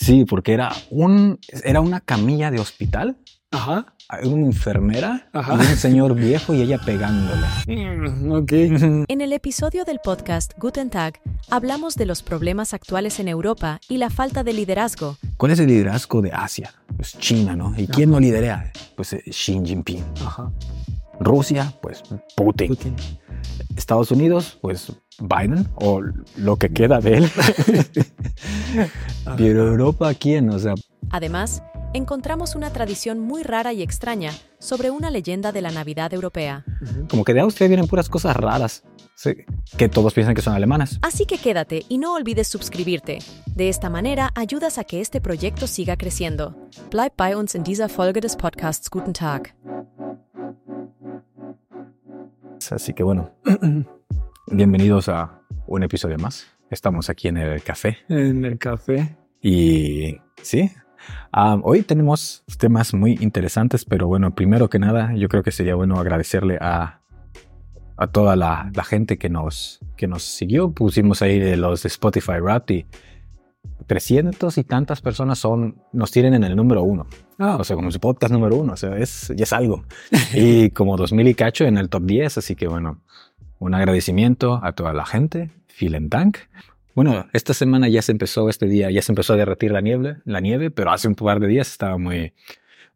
Sí, porque era un era una camilla de hospital, Ajá. una enfermera Ajá. y un señor viejo y ella pegándole. Mm, ok. En el episodio del podcast Guten Tag, hablamos de los problemas actuales en Europa y la falta de liderazgo. ¿Cuál es el liderazgo de Asia? Pues China, ¿no? ¿Y quién no lidera? Pues eh, Xi Jinping. Ajá. Rusia, pues Putin. Putin. Estados Unidos, pues Biden o lo que queda de él. Pero Europa, ¿quién? O sea, Además, encontramos una tradición muy rara y extraña sobre una leyenda de la Navidad europea. como que de Austria vienen puras cosas raras. Sí, que todos piensan que son alemanas. Así que quédate y no olvides suscribirte. De esta manera ayudas a que este proyecto siga creciendo. Bleib bei uns in dieser Folge des Podcasts Guten Tag. Así que bueno, bienvenidos a un episodio más. Estamos aquí en el café En el café. y sí, hoy tenemos temas muy interesantes, pero bueno, primero que nada, yo creo que sería bueno agradecerle a, a toda la, la gente que nos, que nos siguió. Pusimos ahí los de Spotify Rap y 300 y tantas personas son, nos tienen en el número uno. Ah, O sea, como su podcast número uno, o sea, es, ya es algo. Y como 2000 y cacho en el top 10, así que bueno, un agradecimiento a toda la gente, vielen Dank. Bueno, esta semana ya se empezó, este día ya se empezó a derretir la nieve, la nieve, pero hace un par de días estaba muy,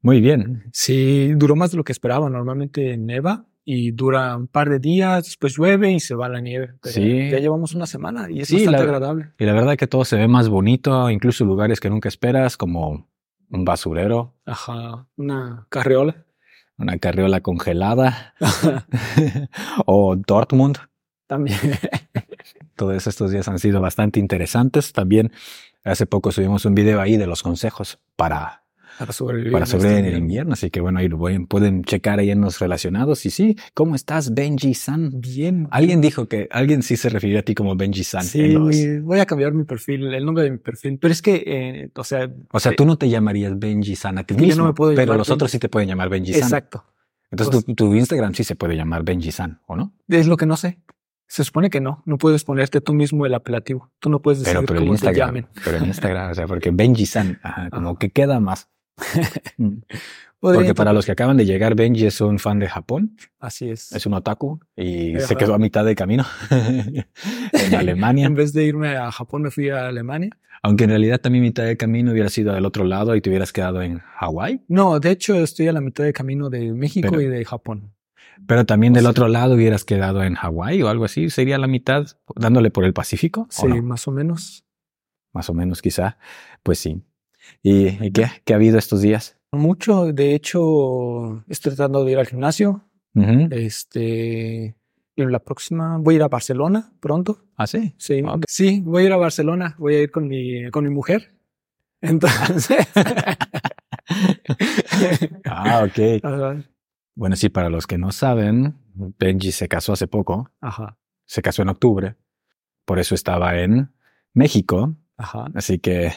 muy bien. sí, duró más de lo que esperaba. Normalmente neva y dura un par de días, después llueve y se va la nieve. Pero Sí. Ya llevamos una semana y es Sí, bastante la- agradable. Y la verdad que todo se ve más bonito, incluso lugares que nunca esperas, como un basurero, Ajá. Una carriola. Una carriola congelada o Dortmund. También. Todos estos días han sido bastante interesantes. También hace poco subimos un video ahí de los consejos para, Para sobrevivir. para este sobrevivir en el invierno. invierno. Así que bueno, ahí lo pueden, pueden checar ahí en los relacionados. Y sí, ¿cómo estás, Benji San? Bien. Alguien dijo que alguien sí se refirió a ti como Benji San. Sí, los- voy a cambiar mi perfil, el nombre de mi perfil. Pero es que, eh, o sea, O sea, tú no te llamarías Benji San a ti que yo mismo, no me puedo pero los Benji. otros sí te pueden llamar Benji San. exacto. Entonces tu, tu Instagram sí se puede llamar Benji San, ¿o no? Es lo que no sé. Se supone que no. No puedes ponerte tú mismo el apelativo. Tú no puedes decir Pero, pero cómo te Instagram. llamen. Pero en Instagram, o sea, porque Benji San, ajá, como Ajá. que queda más. Mm. Porque para los que acaban de llegar, Benji es un fan de Japón, Así es. es un otaku y Ajá. se quedó a mitad de camino en Alemania. En vez de irme a Japón, me fui a Alemania. Aunque en realidad también mitad de camino hubiera sido del otro lado y te hubieras quedado en Hawái. No, de hecho, estoy a la mitad de camino de México Pero- y de Japón. Pero también O del sea- otro lado hubieras quedado en Hawái o algo así. Sería la mitad dándole por el Pacífico. ¿o Sí, no? más o menos. Más o menos quizá. Pues sí. ¿Y, y qué, qué ha habido estos días? Mucho, de hecho, estoy tratando de ir al gimnasio. Ujú. Este, y la próxima voy a ir a Barcelona pronto. ¿Ah, sí? Sí, Ok. sí, voy a ir a Barcelona. Voy a ir con mi, con mi mujer. Entonces, Ah, ok. Ajá. Bueno, sí, para los que no saben, Benji se casó hace poco. Ajá. Se casó en octubre. Por eso estaba en México. Ajá. Así que,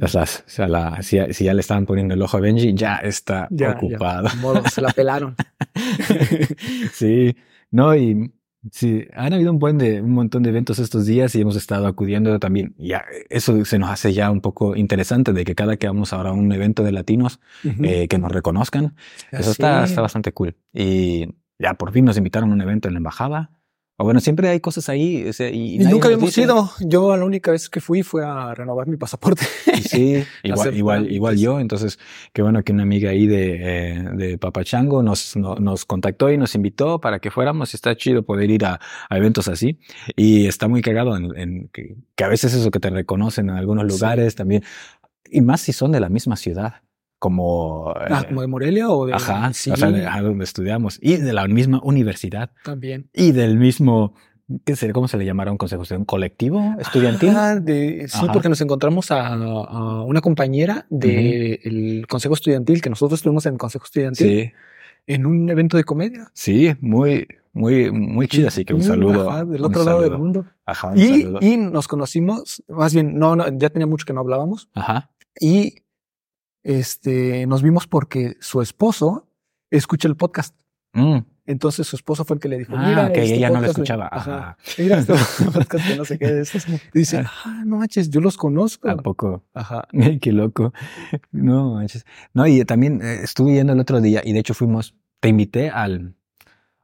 o sea, o sea, la- si, si ya le estaban poniendo el ojo a Benji, ya está Ya, ocupado. ya. Modo, se la pelaron. sí, no, y sí, han habido un buen de, un montón de eventos estos días y hemos estado acudiendo también. Ya, eso se nos hace ya un poco interesante de que cada que vamos ahora a un evento de latinos, Ujú. eh, que nos reconozcan. Eso Así está, es. está bastante cool. Y ya por fin nos invitaron a un evento en la embajada. O bueno, siempre hay cosas ahí. o sea, y, Y nunca habíamos ido. Yo la única vez que fui fue a renovar mi pasaporte. Sí, igual, igual, igual yo. Entonces, qué bueno que una amiga ahí de, eh, de Papachango nos, no- nos contactó y nos invitó para que fuéramos. Está chido poder ir a, a eventos así. Y está muy cagado en, en que, que a veces eso que te reconocen en algunos Sí. lugares también. Y más si son de la misma ciudad. Como, Ah, eh, como de Morelia o de. Ajá, sí, o sea, de, ajá, donde estudiamos. Y de la misma universidad. también. Y del mismo, ¿qué sería? ¿Cómo se le llamará un consejo? ¿Un colectivo estudiantil? Ah, de- sí, Ajá. porque nos encontramos a, a una compañera del consejo estudiantil, que nosotros estuvimos en el consejo estudiantil, Sí, en un evento de comedia. sí, muy, muy, muy chido. Así que un saludo. Ajá, del otro lado del mundo. Ajá, un Y, saludo. y nos conocimos, más bien, no, no, ya tenía mucho que no hablábamos. Ajá. Y este, nos vimos porque su esposo escucha el podcast. Mm, Entonces su esposo fue el que le dijo, Ah, mira, ok, este ella no lo escuchaba. Ajá. Ajá. Mira, este podcast que no sé qué de estos. Y dice, ah, no manches, yo los conozco. Tampoco. Ajá. Ay, qué loco. No, manches. No, y también eh, estuve yendo el otro día y de hecho fuimos, te invité al,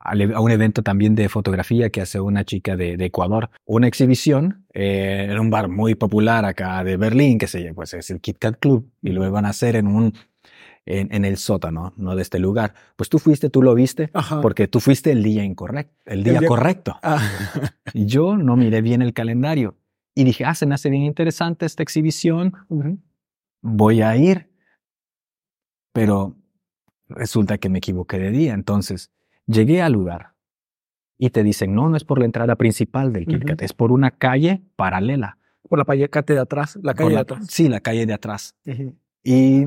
a un evento también de fotografía que hace una chica de, de Ecuador. Una exhibición eh, en un bar muy popular acá de Berlín que se llama, pues es el Kit Kat Club y lo iban a hacer en un, en, en el sótano, no de este lugar. Pues tú fuiste, tú lo viste. Ajá. Porque tú fuiste el día incorrecto, el día, día- correcto. Ah, Y yo no miré bien el calendario y dije, ah, se me hace bien interesante esta exhibición, voy a ir. Pero resulta que me equivoqué de día. Entonces llegué al lugar y te dicen, no, no es por la entrada principal del Kit Kat, Ujú. es por una calle paralela. Por la payacate de atrás, la calle Por de la- atrás. Sí, la calle de atrás. Ujú. Y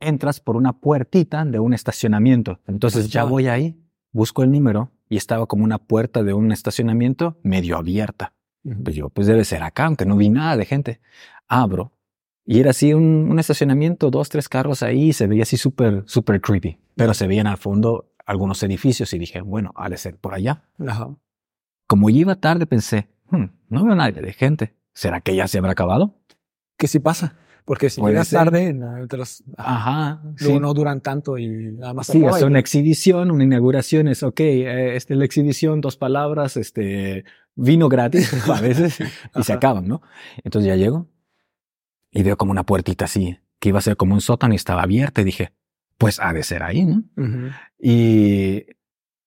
entras por una puertita de un estacionamiento. Entonces ya Ajá. voy ahí, busco el número y estaba como una puerta de un estacionamiento medio abierta. Ujú. Pues yo, pues debe ser acá, aunque no vi nada de gente. Abro. Y era así un, un estacionamiento, dos, tres carros ahí, y se veía así súper, súper creepy. Pero se veían al fondo algunos edificios y dije, bueno, ha de ser por allá. Ajá. Como iba tarde, pensé, "Hmm, no veo nadie de gente. ¿Será que ya se habrá acabado? Que sí pasa. Porque si llegas tarde, los- Ajá. luego sí. no duran tanto y nada más Sí, es una exhibición, una inauguración, es ok, eh, este, la exhibición, dos palabras, este, vino gratis a veces y se Ajá. acaban, ¿no? Entonces ya llego y veo como una puertita así, que iba a ser como un sótano y estaba abierta y dije, pues ha de ser ahí, ¿no? Y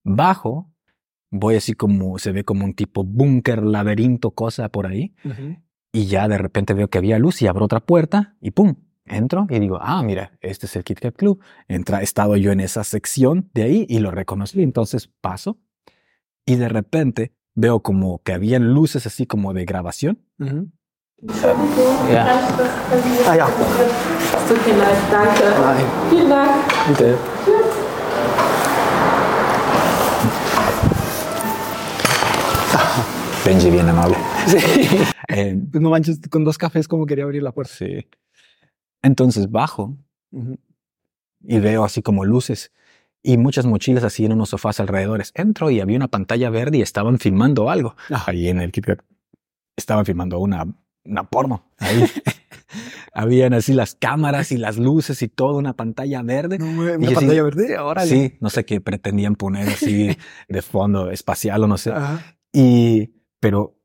bajo, voy así como, se ve como un tipo búnker, laberinto, cosa por ahí. Y ya de repente veo que había luz y abro otra puerta y pum, entro y digo, ah, mira, este es el Kit Kat Club. Entra, estaba yo en esa sección de ahí y lo reconocí. Entonces paso y de repente veo como que habían luces así como de grabación. Ya. Ah, ja. Es tut mir leid, danke. Nein, Vielen Dank. bitte. Benji, bien amable. Sí. Eh, Pues no manches, con dos cafés como quería abrir la puerta. sí. Entonces bajo y veo así como luces y muchas mochilas así en unos sofás alrededores. Entro y había una pantalla verde y estaban filmando algo. Ajá. Ahí en el Kit Kat. Estaban filmando una, una porno. Ahí. Habían así las cámaras y las luces y toda una pantalla verde. No, me- Y una pantalla verde, ahora Sí, no sé qué pretendían poner así de fondo espacial o no sé. Ajá. Y, pero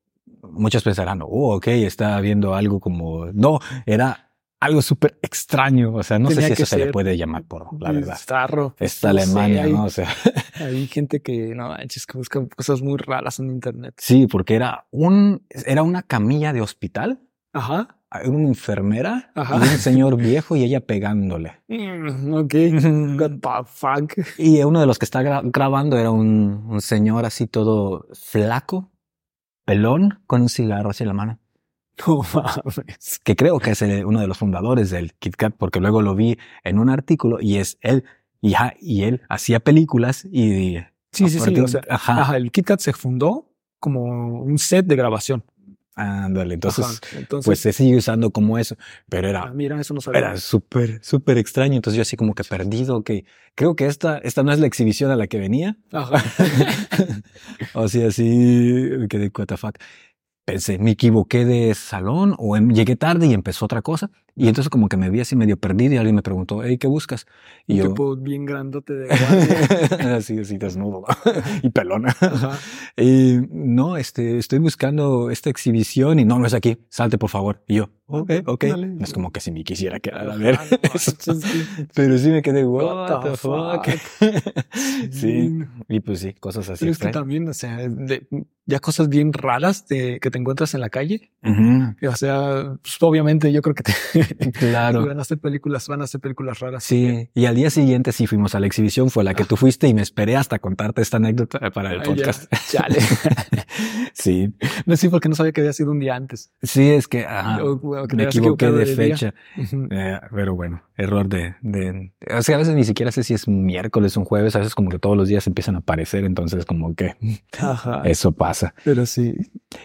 muchos pensarán, oh, ok, está viendo algo como, no, era algo súper extraño. O sea, no Tenía sé si eso se le puede llamar porno, la verdad. Bizarro. Es No sé, Alemania, hay- ¿no? O sea, Hay gente que, no manches, que busca cosas muy raras en internet. sí, porque era un, era una camilla de hospital, Ajá. una enfermera Ajá. y un señor viejo y ella pegándole. Mm, ok. What the fuck. Y uno de los que está gra- grabando era un, un señor así todo flaco, pelón, con un cigarro así en la mano. No mames. Que creo que es el- uno de los fundadores del Kit Kat, porque luego lo vi en un artículo y es él. Y, ja- y él hacía películas y... Sí, sí, sí. aparte- O sea, ajá, ajá, el KitKat se fundó como un set de grabación. ándale. Entonces. Entonces, pues se sigue usando como eso. Pero ah, era, mira, eso no sabía. era súper, súper extraño. Entonces yo así como que perdido, que creo que esta, esta no es la exhibición a la que venía. Ajá. o sea, así quedé, what the fuck. Pensé, me equivoqué de salón o em- llegué tarde y empezó otra cosa. Y entonces como que me vi así medio perdido y alguien me preguntó, hey, ¿qué buscas? Y Un yo, tipo bien grandote de así, así desnudo y pelona. Ajá. Y no, este, estoy buscando esta exhibición y no, no es aquí, salte por favor. Y yo, ok, ok. Dale. No es como que si me quisiera quedar a ver. Ah, no Pero sí me quedé, what, What the fuck. sí, y pues sí, cosas así. Pero es que también, o sea, de- ya cosas bien raras de, que te encuentras en la calle. O sea, pues, obviamente yo creo que te Claro. van a hacer películas, van a hacer películas raras. Sí, y al día siguiente sí fuimos a la exhibición, fue la que tú fuiste y me esperé hasta contarte esta anécdota para el ya. podcast. Chale. sí, No sé porque no sabía que había sido un día antes. sí, es que ajá, O- que me equivoqué de fecha. Eh, pero bueno, error de, de, o sea, a veces ni siquiera sé si es miércoles o un jueves, a veces como que todos los días empiezan a aparecer, entonces como que Ajá. eso pasa. Pero sí.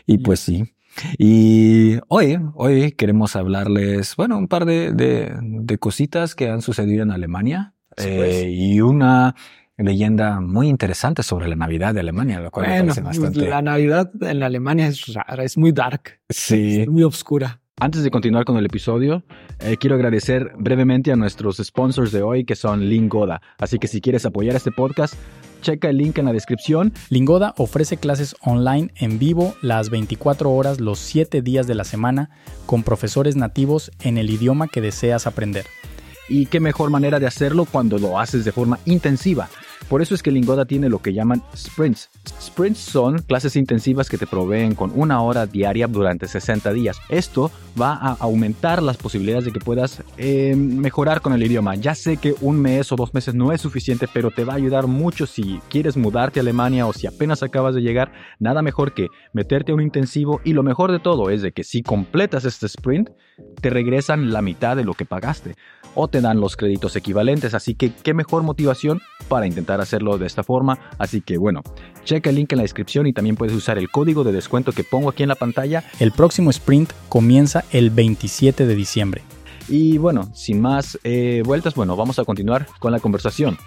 Y pues sí. Y hoy, hoy queremos hablarles, bueno, un par de, de, de cositas que han sucedido en Alemania. Sí, Eh, pues. y una, leyenda muy interesante sobre la Navidad de Alemania, lo cual me parece bastante. la Navidad en Alemania es rara, es muy dark, Sí. es muy oscura. Antes de continuar con el episodio, eh, quiero agradecer brevemente a nuestros sponsors de hoy, que son Lingoda. Así que si quieres apoyar este podcast, checa el link en la descripción. Lingoda ofrece clases online en vivo las 24 horas los 7 días de la semana con profesores nativos en el idioma que deseas aprender. Y qué mejor manera de hacerlo cuando lo haces de forma intensiva. Por eso es que Lingoda tiene lo que llaman sprints. Sprints son clases intensivas que te proveen con una hora diaria durante 60 días. Esto va a aumentar las posibilidades de que puedas eh, mejorar con el idioma. Ya sé que un mes o dos meses no es suficiente, pero te va a ayudar mucho si quieres mudarte a Alemania o si apenas acabas de llegar. Nada mejor que meterte a un intensivo y lo mejor de todo es de que si completas este sprint, te regresan la mitad de lo que pagaste o te dan los créditos equivalentes. Así que qué mejor motivación para intentar hacerlo de esta forma. Así que bueno, checa el link en la descripción y también puedes usar el código de descuento que pongo aquí en la pantalla. El próximo sprint comienza el 27 de diciembre. Y bueno, sin más eh, vueltas, bueno, vamos a continuar con la conversación.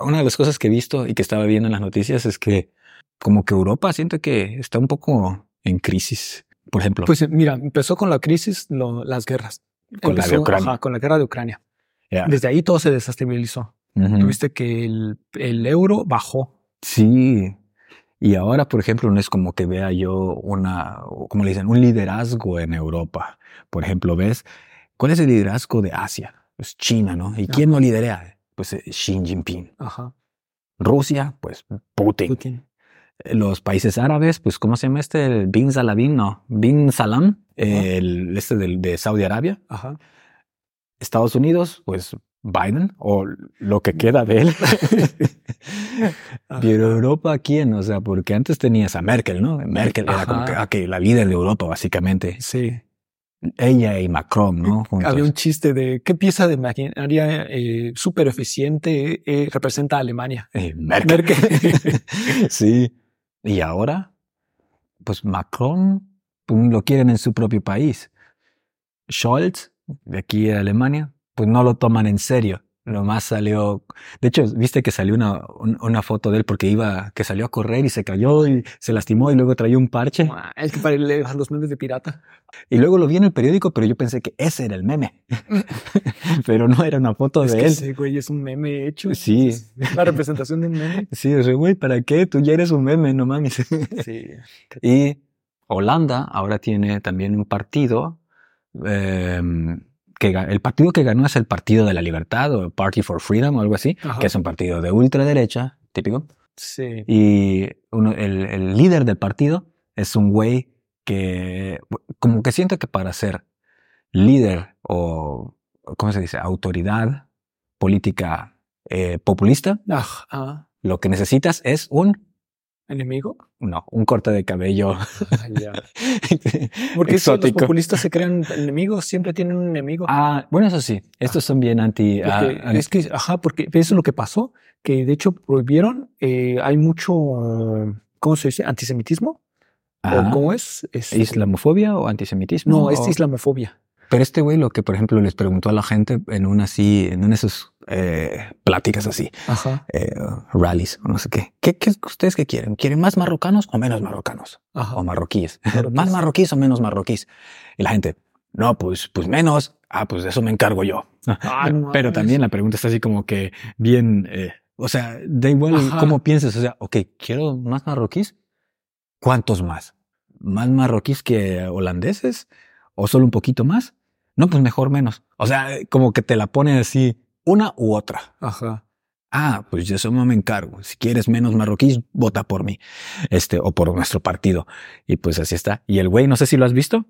Una de las cosas que he visto y que estaba viendo en las noticias es que como que Europa siente que está un poco en crisis. Por ejemplo, Pues mira, empezó con la crisis, lo- las guerras. Con la de Empezó, Ucrania. ajá, con la guerra de Ucrania. ya. Desde ahí todo se desestabilizó. Ujú. Tuviste que el, el euro bajó. Sí. Y ahora, por ejemplo, no es como que vea yo una, como le dicen, un liderazgo en Europa. Por ejemplo, ¿ves? ¿Cuál es el liderazgo de Asia? Pues China, ¿no? ¿Y quién lo lidera? Pues eh, Xi Jinping. Ajá. Rusia, pues Putin. Putin. Los países árabes, pues ¿cómo se llama este? El Bin Saladin, no. Bin Salam, el, este de Saudi Arabia. Ajá. Estados Unidos, pues Biden o lo que queda de él. Pero Europa, ¿quién? O sea, porque antes tenías a Merkel, ¿no? Merkel era como que, ok, la líder de Europa, básicamente. Sí. Ella y Macron, ¿no? Juntos. Había un chiste de qué pieza de maquinaria eh, súper eficiente eh, representa a Alemania. Eh, Merkel. Merkel. sí. Y ahora, pues Macron pues, lo quieren en su propio país. Scholz, de aquí de Alemania, pues no lo toman en serio. Nomás salió, de hecho, viste que salió una, un- una foto de él porque iba, que salió a correr y se cayó y se lastimó y luego traía un parche. Ah, Es que para leer los memes de pirata. Y luego lo vi en el periódico, pero yo pensé que ese era el meme. pero no era una foto Es de que él. ese güey es un meme hecho. Sí. La representación de un meme. Sí, o sea, güey, ¿para qué? Tú ya eres un meme, no mames. Sí. y Holanda ahora tiene también un partido. eh, que el partido que ganó es el Partido de la Libertad o Party for Freedom o algo así, Ajá. que es un partido de ultraderecha, típico. Sí. Y uno, el, el líder del partido es un güey que como que siento que para ser líder o, ¿cómo se dice? Autoridad política eh, populista, lo que necesitas es un, enemigo. no, un corte de cabello Ah, ya. Porque si los populistas se crean enemigos, siempre tienen un enemigo. Ah, bueno, eso sí, estos son bien anti... ah, Porque ah, es que, ajá, porque eso es lo que pasó, que de hecho prohibieron, eh, hay mucho, ¿cómo se dice? Antisemitismo. ajá. ¿O cómo es? Es- ¿Islamofobia o antisemitismo? No, es islamofobia. Pero este güey lo que, por ejemplo, les preguntó a la gente en una así, en una de esas eh, pláticas así, Ajá. eh, rallies o no sé qué. ¿Qué, qué ustedes qué quieren? ¿Quieren más marrocanos o menos marrocanos? Ajá. O marroquíes. ¿Más marroquíes o menos marroquíes? Y la gente, no, pues, pues menos. Ah, pues de eso me encargo yo. Ah, no Pero también la pregunta está así como que bien, eh, o sea, da igual Ajá. cómo pienses. O sea, ok, quiero más marroquíes. ¿Cuántos más? ¿Más marroquíes que holandeses? ¿O solo un poquito más? No, pues mejor menos. O sea, como que te la pone así, una u otra. Ajá. Ah, pues yo eso no me encargo. Si quieres menos marroquíes, vota por mí. Este, o por nuestro partido. Y pues así está. Y el güey, no sé si lo has visto.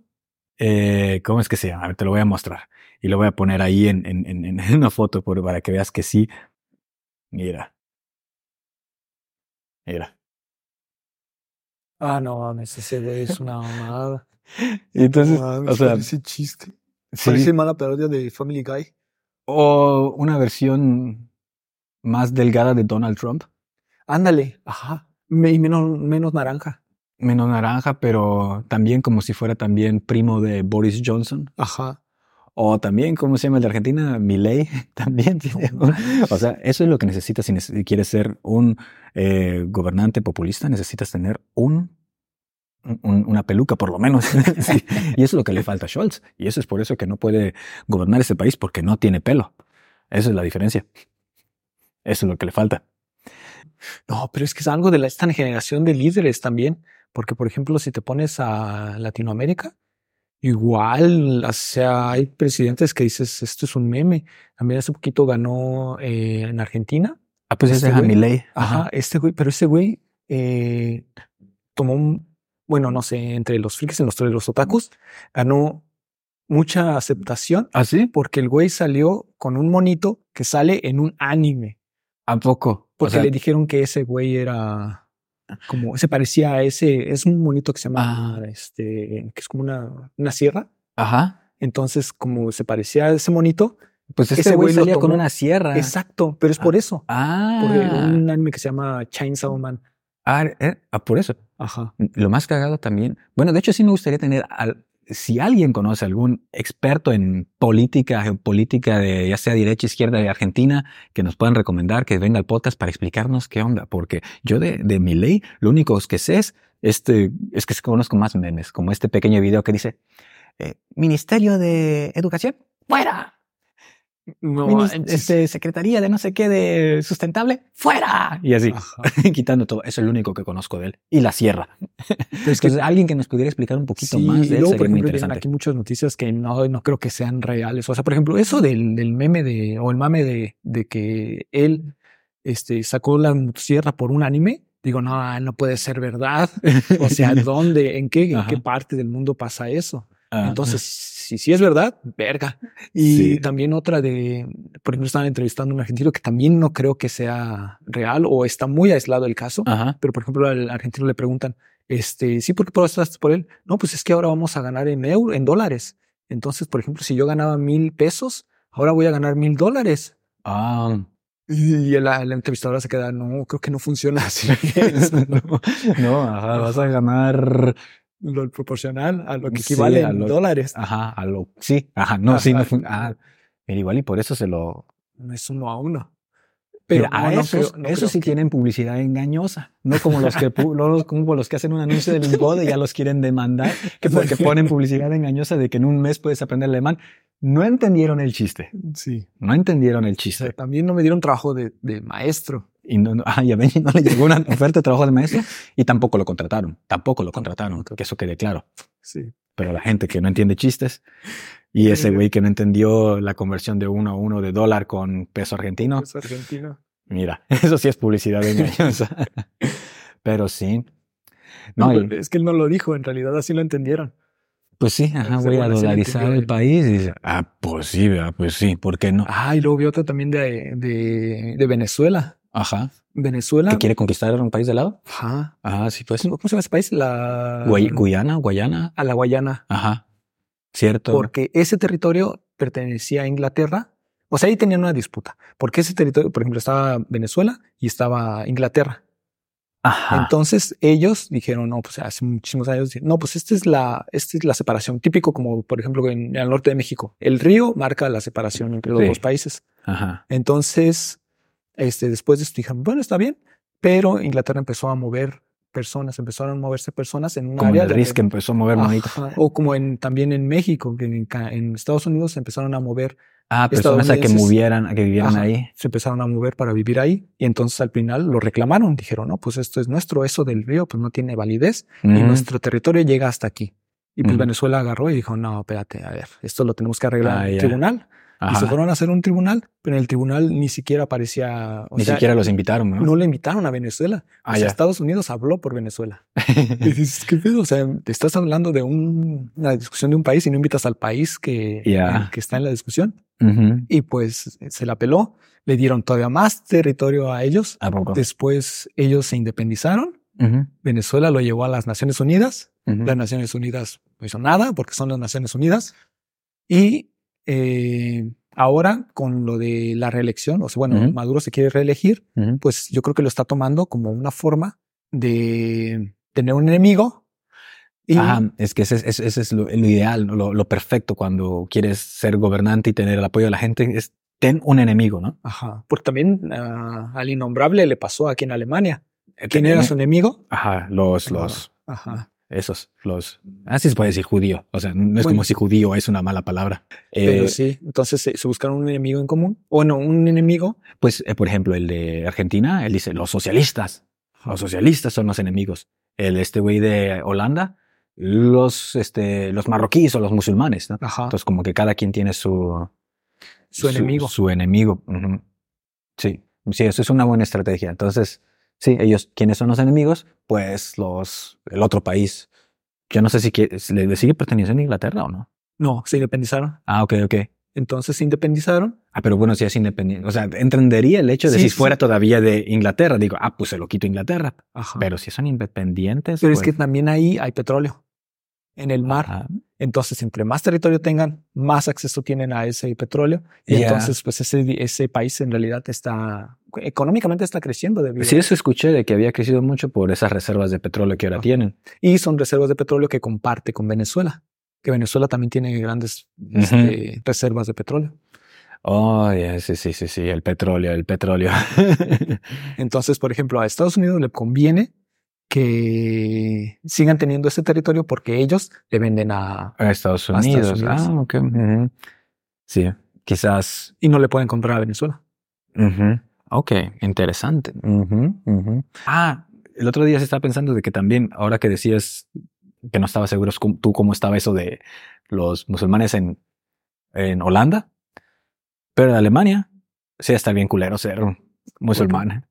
Eh, ¿Cómo es que se llama? A ver, te lo voy a mostrar. Y lo voy a poner ahí en, en, en, en una foto por- para que veas que sí. Mira. Mira. Ah, no mames, ese güey es una mamada. Entonces, No mames, o sea, parece chiste. sí. Parece mala parodia de Family Guy. O una versión más delgada de Donald Trump. Ándale. Ajá. Y menos, menos naranja. Menos naranja, pero también como si fuera también primo de Boris Johnson. Ajá. O también, ¿cómo se llama el de Argentina? Milei también. tiene un- o sea, eso es lo que necesitas si, nece- si quieres ser un eh, gobernante populista. Necesitas tener un, un- una peluca, por lo menos. Sí. Y eso es lo que le falta a Scholz. Y eso es por eso que no puede gobernar ese país porque no tiene pelo. Esa es la diferencia. Eso es lo que le falta. No, pero es que es algo de la, esta generación de líderes también, porque por ejemplo, si te pones a Latinoamérica, igual, o sea, hay presidentes que dices, esto es un meme. También hace poquito ganó eh, en Argentina. Ah, pues Este es. Milei. Ajá, este güey, pero ese güey eh, tomó un, bueno, no sé, entre los frikis y los, los otakus, ganó mucha aceptación ¿Ah, sí? porque el güey salió con un monito que sale en un anime. ¿A poco? O Porque sea, le dijeron que ese güey era como se parecía a ese, es un monito que se llama Ah. este, que es como una, una sierra. Ajá. Entonces, como se parecía a ese monito, Pues Ese ese güey salía con una sierra. exacto, pero es por eso. Ah. Por un anime que se llama Chainsaw Man. Ah, eh, ah, por eso. Ajá. Lo más cagado también. Bueno, de hecho sí me gustaría tener al, si alguien conoce algún experto en política, geopolítica de ya sea derecha, izquierda de Argentina, que nos puedan recomendar que venga al podcast para explicarnos qué onda, porque yo de, de mi ley, lo único que sé es este, es que conozco más memes, como este pequeño video que dice, eh, Ministerio de Educación, fuera. No, este, Secretaría de no sé qué de sustentable, fuera. Y así, quitando todo. Eso es lo único que conozco de él. Y la sierra. Que Entonces, alguien que nos pudiera explicar un poquito Sí, más de él sería por muy ejemplo, interesante. aquí muchas noticias que no, no creo que sean reales. O sea, por ejemplo, eso del, del meme de, o el mame de, de que él este, sacó la motosierra por un anime. Digo, no, no puede ser verdad. O sea, ¿dónde, en qué, en qué parte del mundo pasa eso? Ah, Entonces, si sí es verdad, verga. Y Sí. también otra de, por ejemplo, estaban entrevistando a un argentino que también no creo que sea real o está muy aislado el caso. Ajá. Pero, por ejemplo, al argentino le preguntan, este, sí, ¿por qué apostaste por él? No, pues es que ahora vamos a ganar en euro, en dólares. Entonces, por ejemplo, si yo ganaba mil pesos, ahora voy a ganar mil dólares. Ah. Y la, la entrevistadora se queda, no, creo que no funciona así. no, no, ajá, vas a ganar. Lo proporcional a lo que Sí, equivale a en lo- dólares. Ajá, a lo. Sí, ajá, no, sí, no Ajá. fun- ah, pero igual y por eso se lo. No es uno a uno. Pero no, a no esos, creo- no esos sí que- tienen publicidad engañosa, no como los que como los que hacen un anuncio del Linkode y ya los quieren demandar, que porque ponen publicidad engañosa de que en un mes puedes aprender alemán. No entendieron el chiste, Sí. no entendieron el O sea, chiste. también no me dieron trabajo de, de maestro. Y no, ah, y a Benji no le llegó una oferta de trabajo de maestro y tampoco lo contrataron. Tampoco lo contrataron, que eso quede claro. Sí. Pero la gente que no entiende chistes y ese güey que no entendió la conversión de uno a uno de dólar con peso argentino, Es argentino. mira, eso sí es publicidad engañosa. Pero sí. No, No, y- es que él no lo dijo, en realidad así lo entendieron. pues sí, ajá, voy a dolarizar el país y dice, ah, pues sí, ¿verdad? pues sí, ¿por qué no? Ah, y luego vi otro también de, de, de Venezuela. Ajá. Venezuela. ¿Que quiere conquistar un país de lado? Ajá. Ah, sí, pues. ¿Cómo, se llama ese país? La Guay- Guyana, Guayana. a la Guayana. Ajá. Cierto. Porque ese territorio pertenecía a Inglaterra. O sea, ahí tenían una disputa. Porque ese territorio, por ejemplo, estaba Venezuela y estaba Inglaterra. Ajá. Entonces ellos dijeron, no, pues hace muchísimos años, no, pues esta es la, esta es la separación, típico como por ejemplo en, en el norte de México. El río marca la separación entre los Sí. dos países. Ajá. Entonces, este, después de esto dijeron, bueno, está bien, pero Inglaterra empezó a mover personas, empezaron a moverse personas en un Como área el de- RIS que empezó a mover monito. Ajá, O como en, también en México, que en, Estados Unidos se empezaron a mover, Ah, personas a que movieran, a que vivieran Ajá. ahí. se empezaron a mover para vivir ahí. Y entonces al final lo reclamaron, dijeron, no, pues esto es nuestro, eso del río, pues no tiene validez y Ujú. nuestro territorio llega hasta aquí. Y pues. Venezuela agarró y dijo, no, espérate, a ver, esto lo tenemos que arreglar Ah, en el ya. Tribunal. Y Ajá. se fueron a hacer un tribunal, pero en el tribunal ni siquiera aparecía, o Ni sea, siquiera los invitaron, ¿no? no le invitaron a Venezuela. Ah, o sea. Estados Unidos habló por Venezuela. Y dices, ¿qué pedo? O sea, te estás hablando de un- una discusión de un país y no invitas al país que, Ya. que está en la discusión. Ujú. Y pues se la peló, le dieron todavía más territorio a ellos. ¿A poco? Después ellos se independizaron. Ujú. Venezuela lo llevó a las Naciones Unidas. Ujú. Las Naciones Unidas no hizo nada porque son las Naciones Unidas. Y eh, ahora con lo de la reelección, o sea, bueno. Maduro se quiere reelegir, pues yo creo que lo está tomando como una forma de tener un enemigo Y Ajá, es que ese, es- ese es lo, lo ideal, lo, lo perfecto cuando quieres ser gobernante y tener el apoyo de la gente, es ten un enemigo, ¿no? Ajá. Porque también al innombrable le pasó aquí en Alemania. ¿Quién Ten- era su enemigo? Ajá, los, los, Ajá. Esos, los, así se puede decir judío, o sea, no es Bueno. como si judío es una mala palabra. Eh, Pero sí, entonces se, se buscaron un enemigo en común. O no, un enemigo. Pues, eh, por ejemplo, el de Argentina, él dice, los socialistas, los socialistas son los enemigos. El este güey de Holanda, los, este, los marroquíes o los musulmanes, ¿no? Ajá. Entonces, como que cada quien tiene su, su enemigo. Su enemigo. Sí, sí, eso es una buena estrategia. Entonces, sí, ellos, ¿quiénes son los enemigos? Pues los, el otro país. Yo no sé si quiere- le, sigue perteneciendo a Inglaterra o no. No, se independizaron. Ah, ok, ok. Entonces se independizaron. Ah, pero bueno, si es independiente. O sea, entendería el hecho de Sí, si sí. fuera todavía de Inglaterra. Digo, ah, pues se lo quito a Inglaterra. Ajá. Pero si son independientes. Pero es pues, que también ahí hay petróleo en el mar. ajá. Entonces, entre más territorio tengan, más acceso tienen a ese petróleo. Y entonces, pues ese, ese país en realidad está, económicamente está creciendo debido Sí, eso escuché de que había crecido mucho por esas reservas de petróleo que ahora Ajá. tienen. Y son reservas de petróleo que comparte con Venezuela. Que Venezuela también tiene grandes este, reservas de petróleo. Oh, sí, sí, sí, sí, el petróleo, el petróleo. Entonces, por ejemplo, a Estados Unidos le conviene que sigan teniendo ese territorio porque ellos le venden a A Estados A Estados Unidos. Ah, ok. ujú. Sí, quizás. y no le pueden comprar a Venezuela. ujú. Ok, interesante. Ah, el otro día se estaba pensando de que también, ahora que decías que no estabas seguro tú cómo estaba eso de los musulmanes en, en Holanda, pero en Alemania sí está bien culero ser musulmán.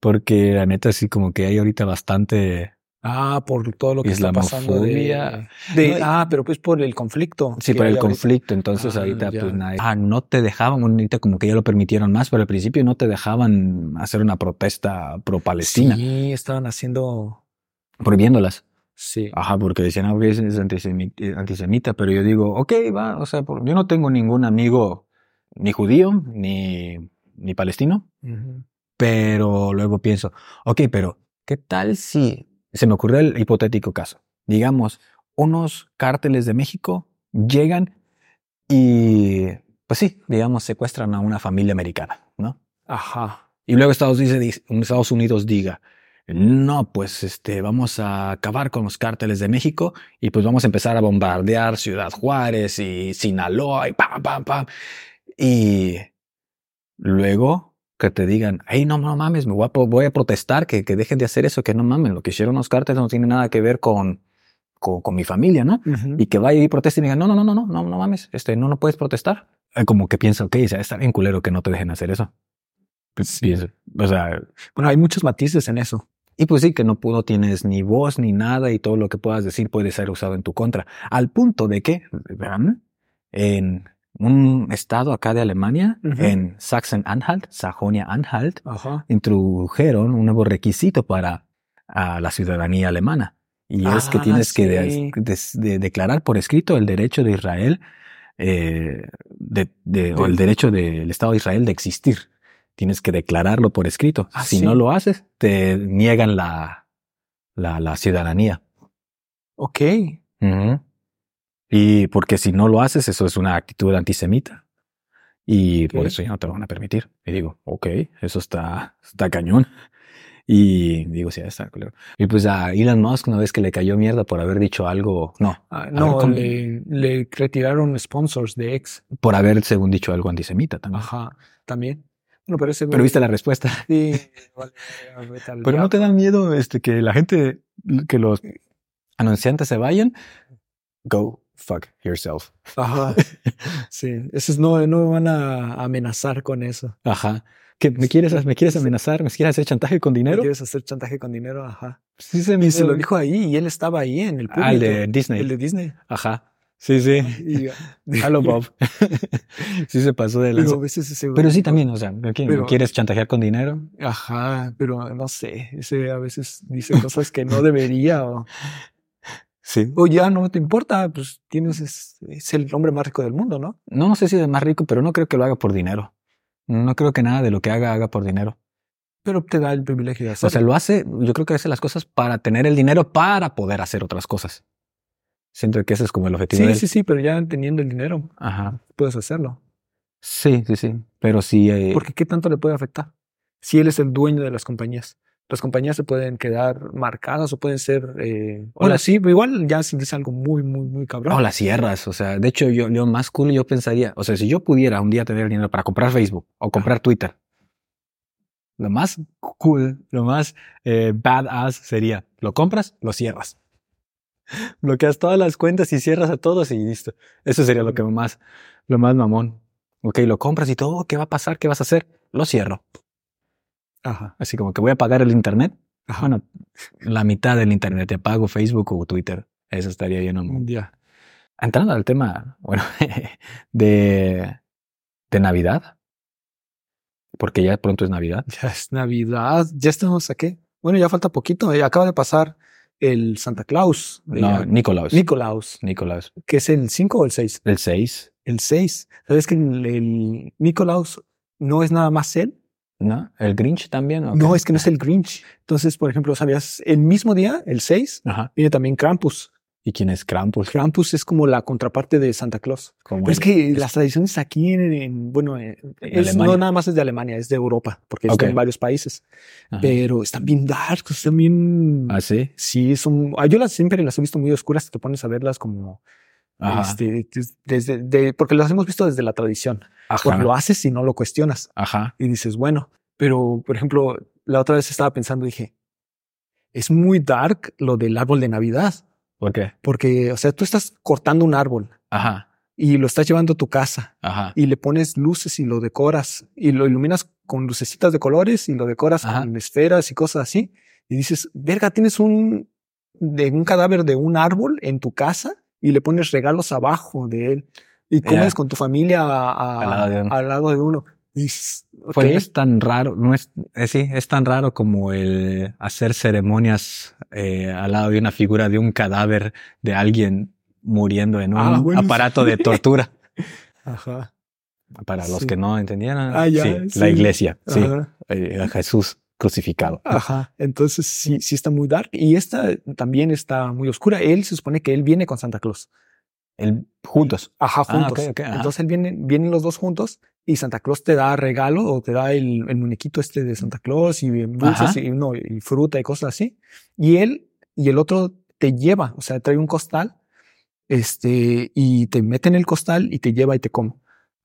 Porque la neta sí como que hay ahorita bastante... Ah, por todo lo que está pasando de, de- No, ah, pero pues por el conflicto. Sí, que por el conflicto. Entonces Ah, ahorita ya. pues nadie... Ah, no te dejaban, ahorita como que ya lo permitieron más, pero al principio no te dejaban hacer una protesta pro Palestina, Sí, estaban haciendo. prohibiéndolas. Sí. Ajá, porque decían, ah, ok, es antisemi- eh, antisemita, pero yo digo, ok, va, o sea, por- yo no tengo ningún amigo ni judío ni, ni palestino, Ujú. Pero luego pienso, ok, pero ¿qué tal si se me ocurrió el hipotético caso? Digamos, unos cárteles de México llegan y, pues sí, digamos, secuestran a una familia americana, ¿no? Ajá. Y luego Estados Unidos, dice- Estados Unidos diga, no, pues este, vamos a acabar con los cárteles de México y pues vamos a empezar a bombardear Ciudad Juárez y Sinaloa y pam, pam, pam. Y luego que te digan, hey, no, no mames, me voy a, pro- voy a protestar, que, que dejen de hacer eso, que no mames, lo que hicieron los cárteles no tiene nada que ver con, con, con mi familia, ¿no? Y que vaya y proteste y digan, no, no, no, no, no, no, no mames, este, no, no puedes protestar. Como que piensa, ok, o sea, está bien culero que no te dejen hacer eso. Sí. Pienso, o sea, Bueno, hay muchos matices en eso. y pues sí, que no, no tienes ni voz ni nada y todo lo que puedas decir puede ser usado en tu contra. Al punto de que, vean, en un estado acá de Alemania, en Sachsen-Anhalt, Sajonia-Anhalt, introdujeron un nuevo requisito para a la ciudadanía alemana. Y es que Ah, tienes que de- de declarar por escrito el derecho de Israel, eh, o el derecho del Estado de Israel de existir. Tienes que declararlo por escrito. Ah, si sí. no lo haces, te niegan la, la, la ciudadanía. Ok. Ujú. Y porque si no lo haces, eso es una actitud antisemita. Y por eso ya no te lo van a permitir. Y digo, ok, eso está, está cañón. Y digo, sí, está culero. Y pues a Elon Musk, una vez que le cayó mierda por haber dicho algo, no, Ah, no, le, le retiraron sponsors de ex. por haber, según dicho, algo antisemita también. Ajá. También. Bueno, pero ese Pero viste la respuesta. Sí. vale, Pero no te da miedo este, que la gente, que los anunciantes se vayan. Go fuck yourself. Ajá. Sí. Esos no, no me van a amenazar con eso. Ajá. ¿Que me quieres, me quieres amenazar? ¿Me quieres hacer chantaje con ¿Me dinero? ¿Quieres hacer chantaje con dinero? Ajá. Sí, se me Y se lo hizo- dijo ahí y él estaba ahí en el público. Ah, el de Disney. El de Disney. Ajá. Sí, sí. Y, Hello, Bob. sí se pasó de pero lanza. a veces ese Pero sí también, o sea, ¿me me Pero- quieres chantajear con dinero? Ajá, pero no sé, ese a veces dice cosas que no debería o, Sí. o ya no te importa, pues tienes, es, es el hombre más rico del mundo, ¿no? No, no sé si es más rico, pero no creo que lo haga por dinero. No creo que nada de lo que haga haga por dinero. Pero te da el privilegio de O hacerlo. sea, lo hace, yo creo que hace las cosas para tener el dinero para poder hacer otras cosas. Siento que ese es como el objetivo de sí, él. sí, sí, pero ya teniendo el dinero, Ajá. puedes hacerlo. Sí, sí, sí. Pero sí. eh, Porque ¿qué tanto le puede afectar? Si él es el dueño de las compañías. Las compañías se pueden quedar marcadas o pueden ser... Eh, Hola. hola, sí, pero igual ya dice algo muy, muy, muy cabrón. O las sierras, o sea, de hecho yo, yo más cool yo pensaría, o sea, si yo pudiera un día tener dinero para comprar Facebook o comprar Twitter, lo más cool, lo más eh, badass sería, lo compras, lo cierras. Bloqueas todas las cuentas y cierras a todos y listo. Eso sería lo que más, lo más mamón. Ok, lo compras y todo, ¿qué va a pasar? ¿Qué vas a hacer? Lo cierro. Ajá. Así como que voy a pagar el internet. Bueno, la mitad del internet, te pago Facebook o Twitter. Eso estaría bien, ¿no? Ya. entrando al tema, bueno, de, de Navidad, porque ya pronto es Navidad. Ya es Navidad. Ya estamos aquí. Bueno, ya falta poquito. eh, Acaba de pasar el Santa Claus. eh, No, Nicolaus. Nicolaus. Nicolaus. que es el 5 o el 6? El 6, El 6. ¿Sabes que el, el Nicolaus no es nada más él? ¿No? El Grinch también. ¿o No, es que no es el Grinch. Entonces, por ejemplo, ¿sabías? El mismo día, el 6, Ajá. viene también Krampus. ¿Y quién es Krampus? Krampus es como la contraparte de Santa Claus. Como Pero es que las tradiciones aquí en, en- bueno, eh, es- Alemania. no nada más es de Alemania, es de Europa, porque Ok. está en varios países. Ajá. Pero están bien dark, están bien... ¿Ah, sí? Sí, son... ah, Yo las siempre las he visto muy oscuras, te pones a verlas como... Este, des- desde, de- porque las hemos visto desde la tradición. Porque Ajá. lo haces y no lo cuestionas. Ajá. Y dices, bueno, pero por ejemplo, la otra vez estaba pensando, dije, es muy dark lo del árbol de Navidad. ¿Por qué? Porque, o sea, tú estás cortando un árbol Ajá. y lo estás llevando a tu casa Ajá. y le pones luces y lo decoras y lo iluminas con lucecitas de colores y lo decoras Ajá. con esferas y cosas así. Y dices, verga, tienes un, de un cadáver de un árbol en tu casa y le pones regalos abajo de él y comes con tu familia a- a- Al lado de uno. al lado de uno. Y dices, Pues es tan raro, no es, eh, sí, es tan raro como el hacer ceremonias eh, al lado de una figura de un cadáver de alguien muriendo en un Ah, bueno, aparato sí. de tortura. Ajá. Para los que no entendieran, Ah, ya, sí, sí. la iglesia, sí, eh, a Jesús crucificado. Ajá. Entonces sí, sí está muy dark. Y esta también está muy oscura. Él se supone que él viene con Santa Claus. El, juntos. Ajá, Ah, juntos. ok, ok, ajá. Entonces él viene, vienen los dos juntos y Santa Claus te da regalo o te da el, el muñequito este de Santa Claus y dulces y, no, y fruta y cosas así. Y él y el otro te lleva, o sea, trae un costal, este, y te mete en el costal y te lleva y te come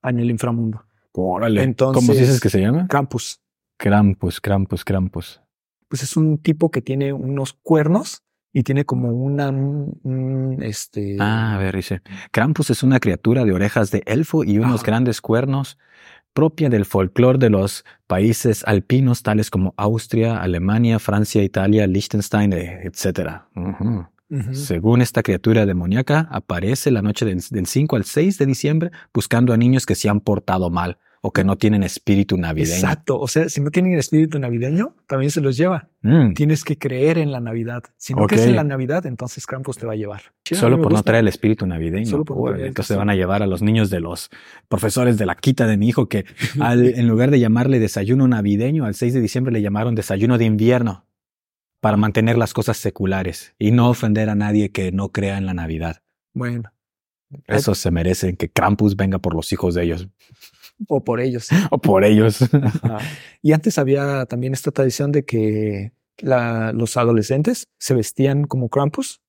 en el inframundo. Órale. Entonces- ¿Cómo dices que se llama? Krampus. Krampus, Krampus, Krampus. Pues es un tipo que tiene unos cuernos y tiene como una, un- un, este, Ah, a ver, dice. Krampus es una criatura de orejas de elfo y unos Ajá. grandes cuernos propia del folclore de los países alpinos tales como Austria, Alemania, Francia, Italia, Liechtenstein, eh, etc. Según esta criatura demoníaca, aparece la noche del, del 5 al 6 de diciembre buscando a niños que se han portado mal o que no tienen espíritu navideño. Exacto. O sea, si no tienen espíritu navideño, también se los lleva. Mm, Tienes que creer en la Navidad. Si no Ok. crees en la Navidad, entonces Krampus te va a llevar. Solo por no traer el espíritu navideño. Solo por no el entonces van a llevar a los niños de los profesores de la quita de mi hijo que al- en lugar de llamarle desayuno navideño, al 6 de diciembre le llamaron desayuno de invierno para mantener las cosas seculares y no ofender a nadie que no crea en la Navidad. Bueno, Eso se merecen que Krampus venga por los hijos de ellos o por ellos. o por ellos. Ajá. y antes había también esta tradición de que la- los adolescentes se vestían como Krampus.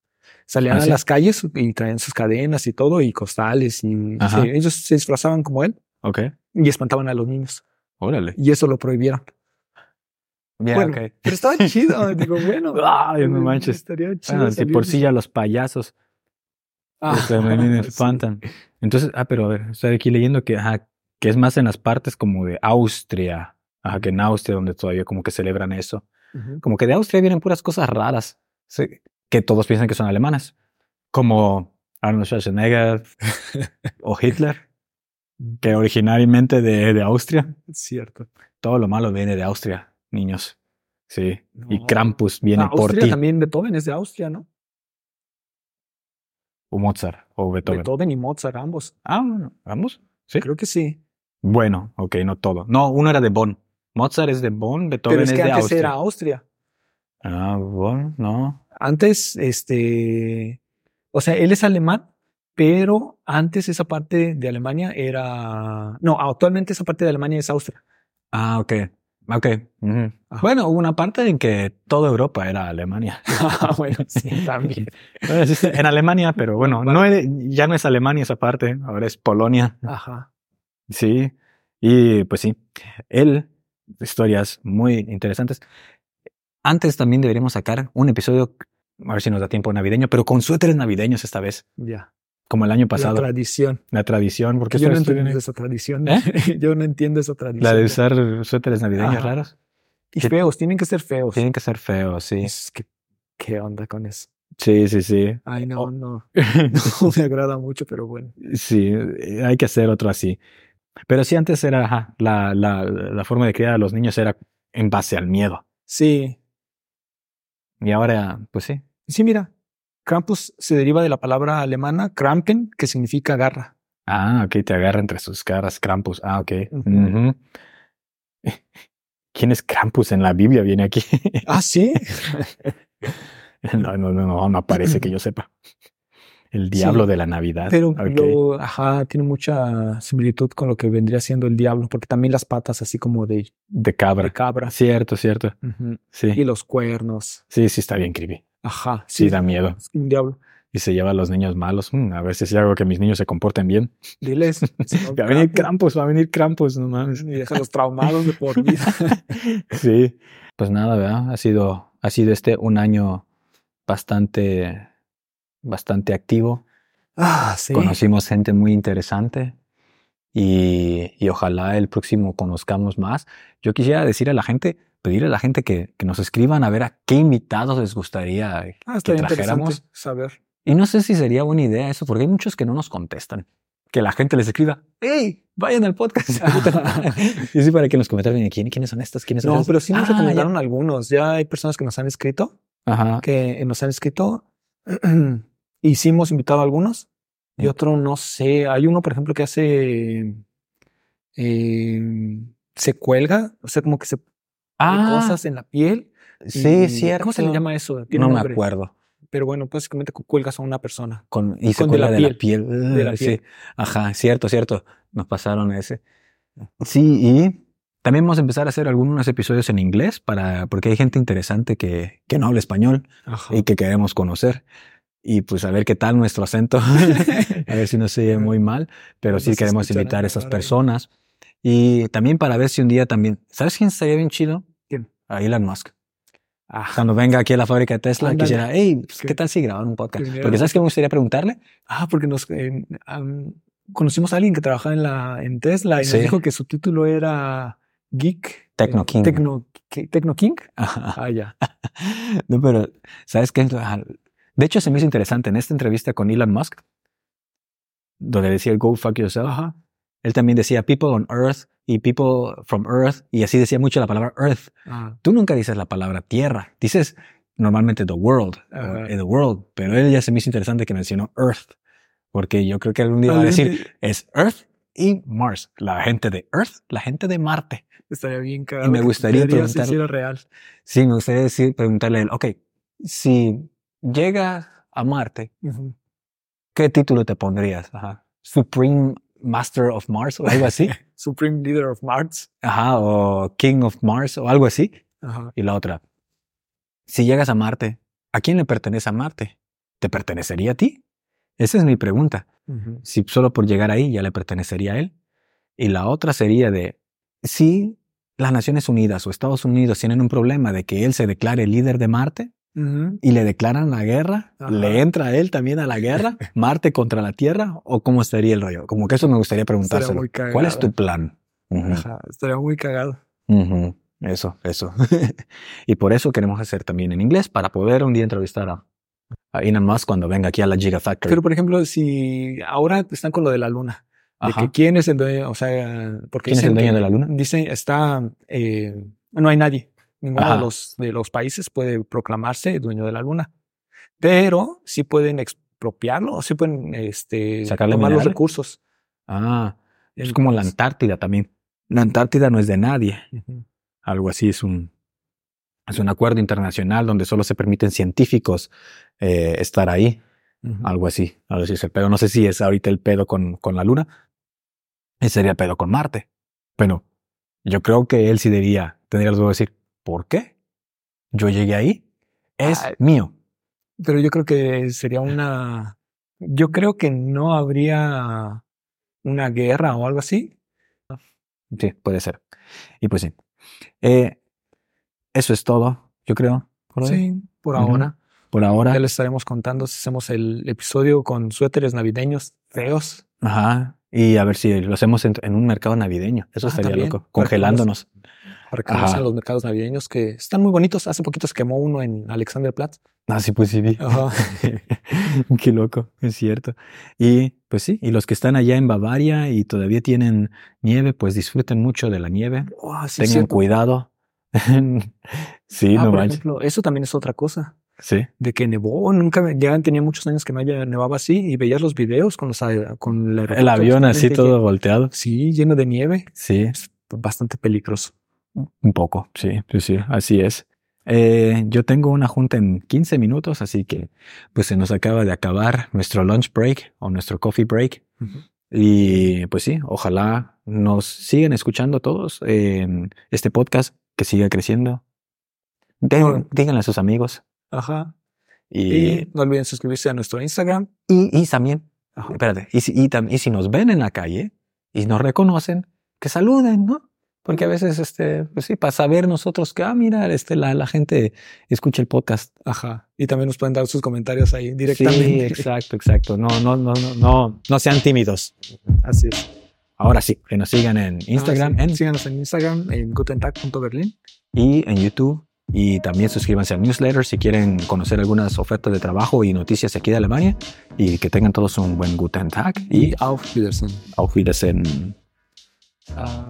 Salían ¿Ah, a sí? las calles y traían sus cadenas y todo y costales y sí, ellos se disfrazaban como él ok, y espantaban a los niños órale. y eso lo prohibieron. Ya, Bueno. Pero estaba chido, digo, bueno. Ay, no manches. Estaría chido. Bueno, si por sí ya los payasos Ah, también me sí. espantan. Entonces, ah, pero a ver, estoy aquí leyendo que, ajá, que es más en las partes como de Austria. Ajá, que en Austria donde todavía como que celebran eso. Como que de Austria vienen puras cosas raras. sí, que todos piensan que son alemanas. Como Arnold Schwarzenegger o Hitler. Que originariamente de, de Austria. Cierto. Todo lo malo viene de Austria, niños. Sí. Y. Krampus viene Ah, por Austria ti. también Beethoven es de Austria, ¿no? O Mozart o Beethoven. Beethoven y Mozart, ambos. Ah, bueno, ambos. Sí. Creo que sí. Bueno, ok, no todo. No, uno era de Bonn. Mozart es de Bonn, Beethoven Pero es es, que de antes Austria. era Austria. Ah, Bonn, no. Antes, este, o sea, él es alemán, pero antes esa parte de Alemania era, no, actualmente esa parte de Alemania es Austria. Ah, ok. Ok. Ajá. Bueno, hubo una parte en que toda Europa era Alemania. Ah, bueno, sí, también. Bueno, en Alemania, pero bueno, no es- ya no es Alemania esa parte, ahora es Polonia. Ajá. Sí. Y pues sí, él, historias muy interesantes. Antes también deberíamos sacar un episodio, a ver si nos da tiempo navideño, pero con suéteres navideños esta vez, Ya. como el año pasado. La La, tradición. tradición, porque Yo no entiendo esa tradición. ¿Eh? Yo no entiendo esa tradición. la de usar suéteres navideños Ajá. raros. Y feos, tienen que ser feos. Tienen que ser feos, sí. Es que, ¿qué onda con eso? Sí, sí, sí. Ay, no, Oh. no. No me agrada mucho, pero bueno. Sí, hay que hacer otro así. Pero sí, antes era, ajá, la, la, la forma de criar a los niños era en base al miedo. Sí. Y ahora, pues sí. Sí, mira. Krampus se deriva de la palabra alemana Krampen, que significa garra. Ah, ok, te agarra entre sus caras Krampus. Ah, ok. ¿Quién es Krampus en la Biblia? Viene aquí. Ah, sí. no, no, no, no, no aparece que yo sepa. El diablo Sí, de la Navidad. Pero Ok. lo- ajá, tiene mucha similitud con lo que vendría siendo el diablo, porque también las patas así como de, De cabra. de cabra. Cierto, cierto. Ujú. Y Sí. los cuernos. Sí, sí, está bien creepy. Ajá. Sí, da miedo. es un diablo. Y se lleva a los niños malos. Mm, a ver si hago que mis niños se comporten bien. Diles. Va a venir Krampus, va a venir Krampus, no mames. Y déjalos traumados de por vida. Sí. Pues nada, ¿verdad? Ha sido, ha sido este un año bastante, bastante activo. Ah, sí. Conocimos gente muy interesante y, y ojalá el próximo conozcamos más. Yo quisiera decir a la gente, pedirle a la gente que, que nos escriban a ver a qué invitados les gustaría Ah, que trajéramos. saber. Y no sé si sería buena idea eso, porque hay muchos que no nos contestan. Que la gente les escriba, hey, vayan al podcast. y así para que nos comenten ¿quién, quiénes son estos, quiénes son No, estos? pero sí nos Ah, ya. recomendaron algunos. Ya hay personas que nos han escrito, Ajá. que nos han escrito. y sí hemos invitado a algunos. Y otro no sé. Hay uno, por ejemplo, que hace. eh, se cuelga, o sea, como que se Ah, cosas en la piel. sí, y- cierto. ¿Cómo se le llama eso? Tiene No me nombre. acuerdo. Pero bueno, básicamente cu- cuelgas a una persona. Con, y se Con de la cuelga de la piel. De la Sí. piel. Ajá, cierto, cierto. Nos pasaron ese. Sí, y también vamos a empezar a hacer algunos episodios en inglés para, porque hay gente interesante que, que no habla español Ajá. y que queremos conocer. Y pues a ver qué tal nuestro acento. a ver si no se oye muy mal, pero sí queremos escucharán invitar a esas personas. Y también para ver si un día también, ¿sabes quién estaría bien chido? ¿Quién? A Elon Musk. Ah, Cuando venga aquí a la fábrica de Tesla, Ándale. quisiera, hey, pues, ¿qué ¿Qué? tal si graban un podcast? Viniera Porque ¿sabes qué me gustaría preguntarle? Ah, porque nos eh, am, conocimos a alguien que trabajaba en la en Tesla y Sí. nos dijo que su título era Geek. Tecno eh, King. Tecno. Tecno King. Ajá. Ah, ya. No, pero, ¿sabes qué? De hecho, se me hizo interesante en esta entrevista con Elon Musk, donde decía go fuck yourself. Ajá. Él también decía people on earth y people from earth, y así decía mucho la palabra earth. Ah, Tú nunca dices la palabra tierra, dices normalmente the world, o, eh, the world, pero él ya se me hizo interesante que mencionó earth, porque yo creo que algún día va a decir es earth y Mars, la gente de earth, la gente de Marte. estaría bien cagado. me que gustaría preguntarle- hiciera real. Sí, me gustaría decir, preguntarle a él, ok, si llegas a Marte. ¿qué título te pondrías? Ajá. Supreme Master of Mars o algo así. Supreme Leader of Mars. Ajá, o King of Mars o algo así. Ajá. Y la otra, si llegas a Marte, ¿a quién le pertenece a Marte? ¿Te pertenecería a ti? Esa es mi pregunta. Si solo por llegar ahí ya le pertenecería a él. Y la otra sería de, si las Naciones Unidas o Estados Unidos tienen un problema de que él se declare líder de Marte Y le declaran la guerra, Ajá. ¿le entra a él también a la guerra? ¿Marte contra la Tierra? ¿O cómo estaría el rollo? Como que eso me gustaría preguntárselo. ¿Cuál es tu plan? Ujú. Ajá. Estaría muy cagado. Ujú, Eso, eso. y por eso queremos hacer también en inglés para poder un día entrevistar a, a Elon Musk cuando venga aquí a la Gigafactory. Pero por ejemplo, si ahora están con lo de la luna, de que quién es el dueño, o sea, porque ¿Quién es el dueño de la luna? Dicen, está, eh, no hay nadie, ninguno Ajá. de los, de los países puede proclamarse dueño de la luna, pero sí pueden expropiarlo, sí pueden, este, Sacarle tomar los recursos. Ah, es como la Antártida también. La Antártida no es de nadie. Algo así es un, es un acuerdo internacional donde solo se permiten científicos eh, estar ahí. Algo así, algo así es el pedo. No sé si es ahorita el pedo con, con la Luna. Ese sería el pedo con Marte. Pero yo creo que él sí diría, tendría los huevos de decir, ¿por qué? Yo llegué ahí, es Ah, mío. Pero yo creo que sería una. Yo creo que no habría una guerra o algo así. Sí, puede ser. Y pues sí. Eh, eso es todo, yo creo. por. Sí, por ahora. Por ahora. Ya les estaremos contando si hacemos el episodio con suéteres navideños feos. Ajá. Y a ver si lo hacemos en, en un mercado navideño. Eso Ah, estaría también. loco. Congelándonos. Para que conozcan los mercados navideños que están muy bonitos. Hace poquito se quemó uno en Alexanderplatz. Ah, sí, pues sí vi. Qué loco, es cierto. Y pues sí, y los que están allá en Bavaria y todavía tienen nieve, pues disfruten mucho de la nieve. Oh, sí, Tengan cierto. cuidado. sí, Ah, no por manches. ejemplo, eso también es otra cosa. Sí. De que nevó, nunca me- ya tenía muchos años que no haya nevaba así y veías los videos con los con el, El avión así todo volteado. Sí, lleno de nieve. Sí, Es bastante peligroso. un poco. Sí, sí, sí, así es. Eh, yo tengo una junta en 15 minutos, así que pues se nos acaba de acabar nuestro lunch break o nuestro coffee break. Y pues sí, ojalá nos sigan escuchando todos en este podcast, que siga creciendo. Dí- Díganle a sus amigos. Ajá. Y, Y no olviden suscribirse a nuestro Instagram. y, y también, Ajá. espérate, y si, y, y si nos ven en la calle y nos reconocen, que saluden, ¿no? Porque a veces, este, pues sí, para saber nosotros que, ah, mira, este, la, la gente escucha el podcast. Ajá. Y también nos pueden dar sus comentarios ahí Sí, directamente. exacto, exacto. No, no, no, no, no, no sean tímidos. Así es. Ahora sí, que nos sigan en Instagram, Ah, sí. en Síganos en Instagram en gutentag.berlin. y en YouTube. Y también suscríbanse al newsletter si quieren conocer algunas ofertas de trabajo y noticias aquí de Alemania. Y que tengan todos un buen Guten Tag Y auf Wiedersehen. auf Wiedersehen. Ah.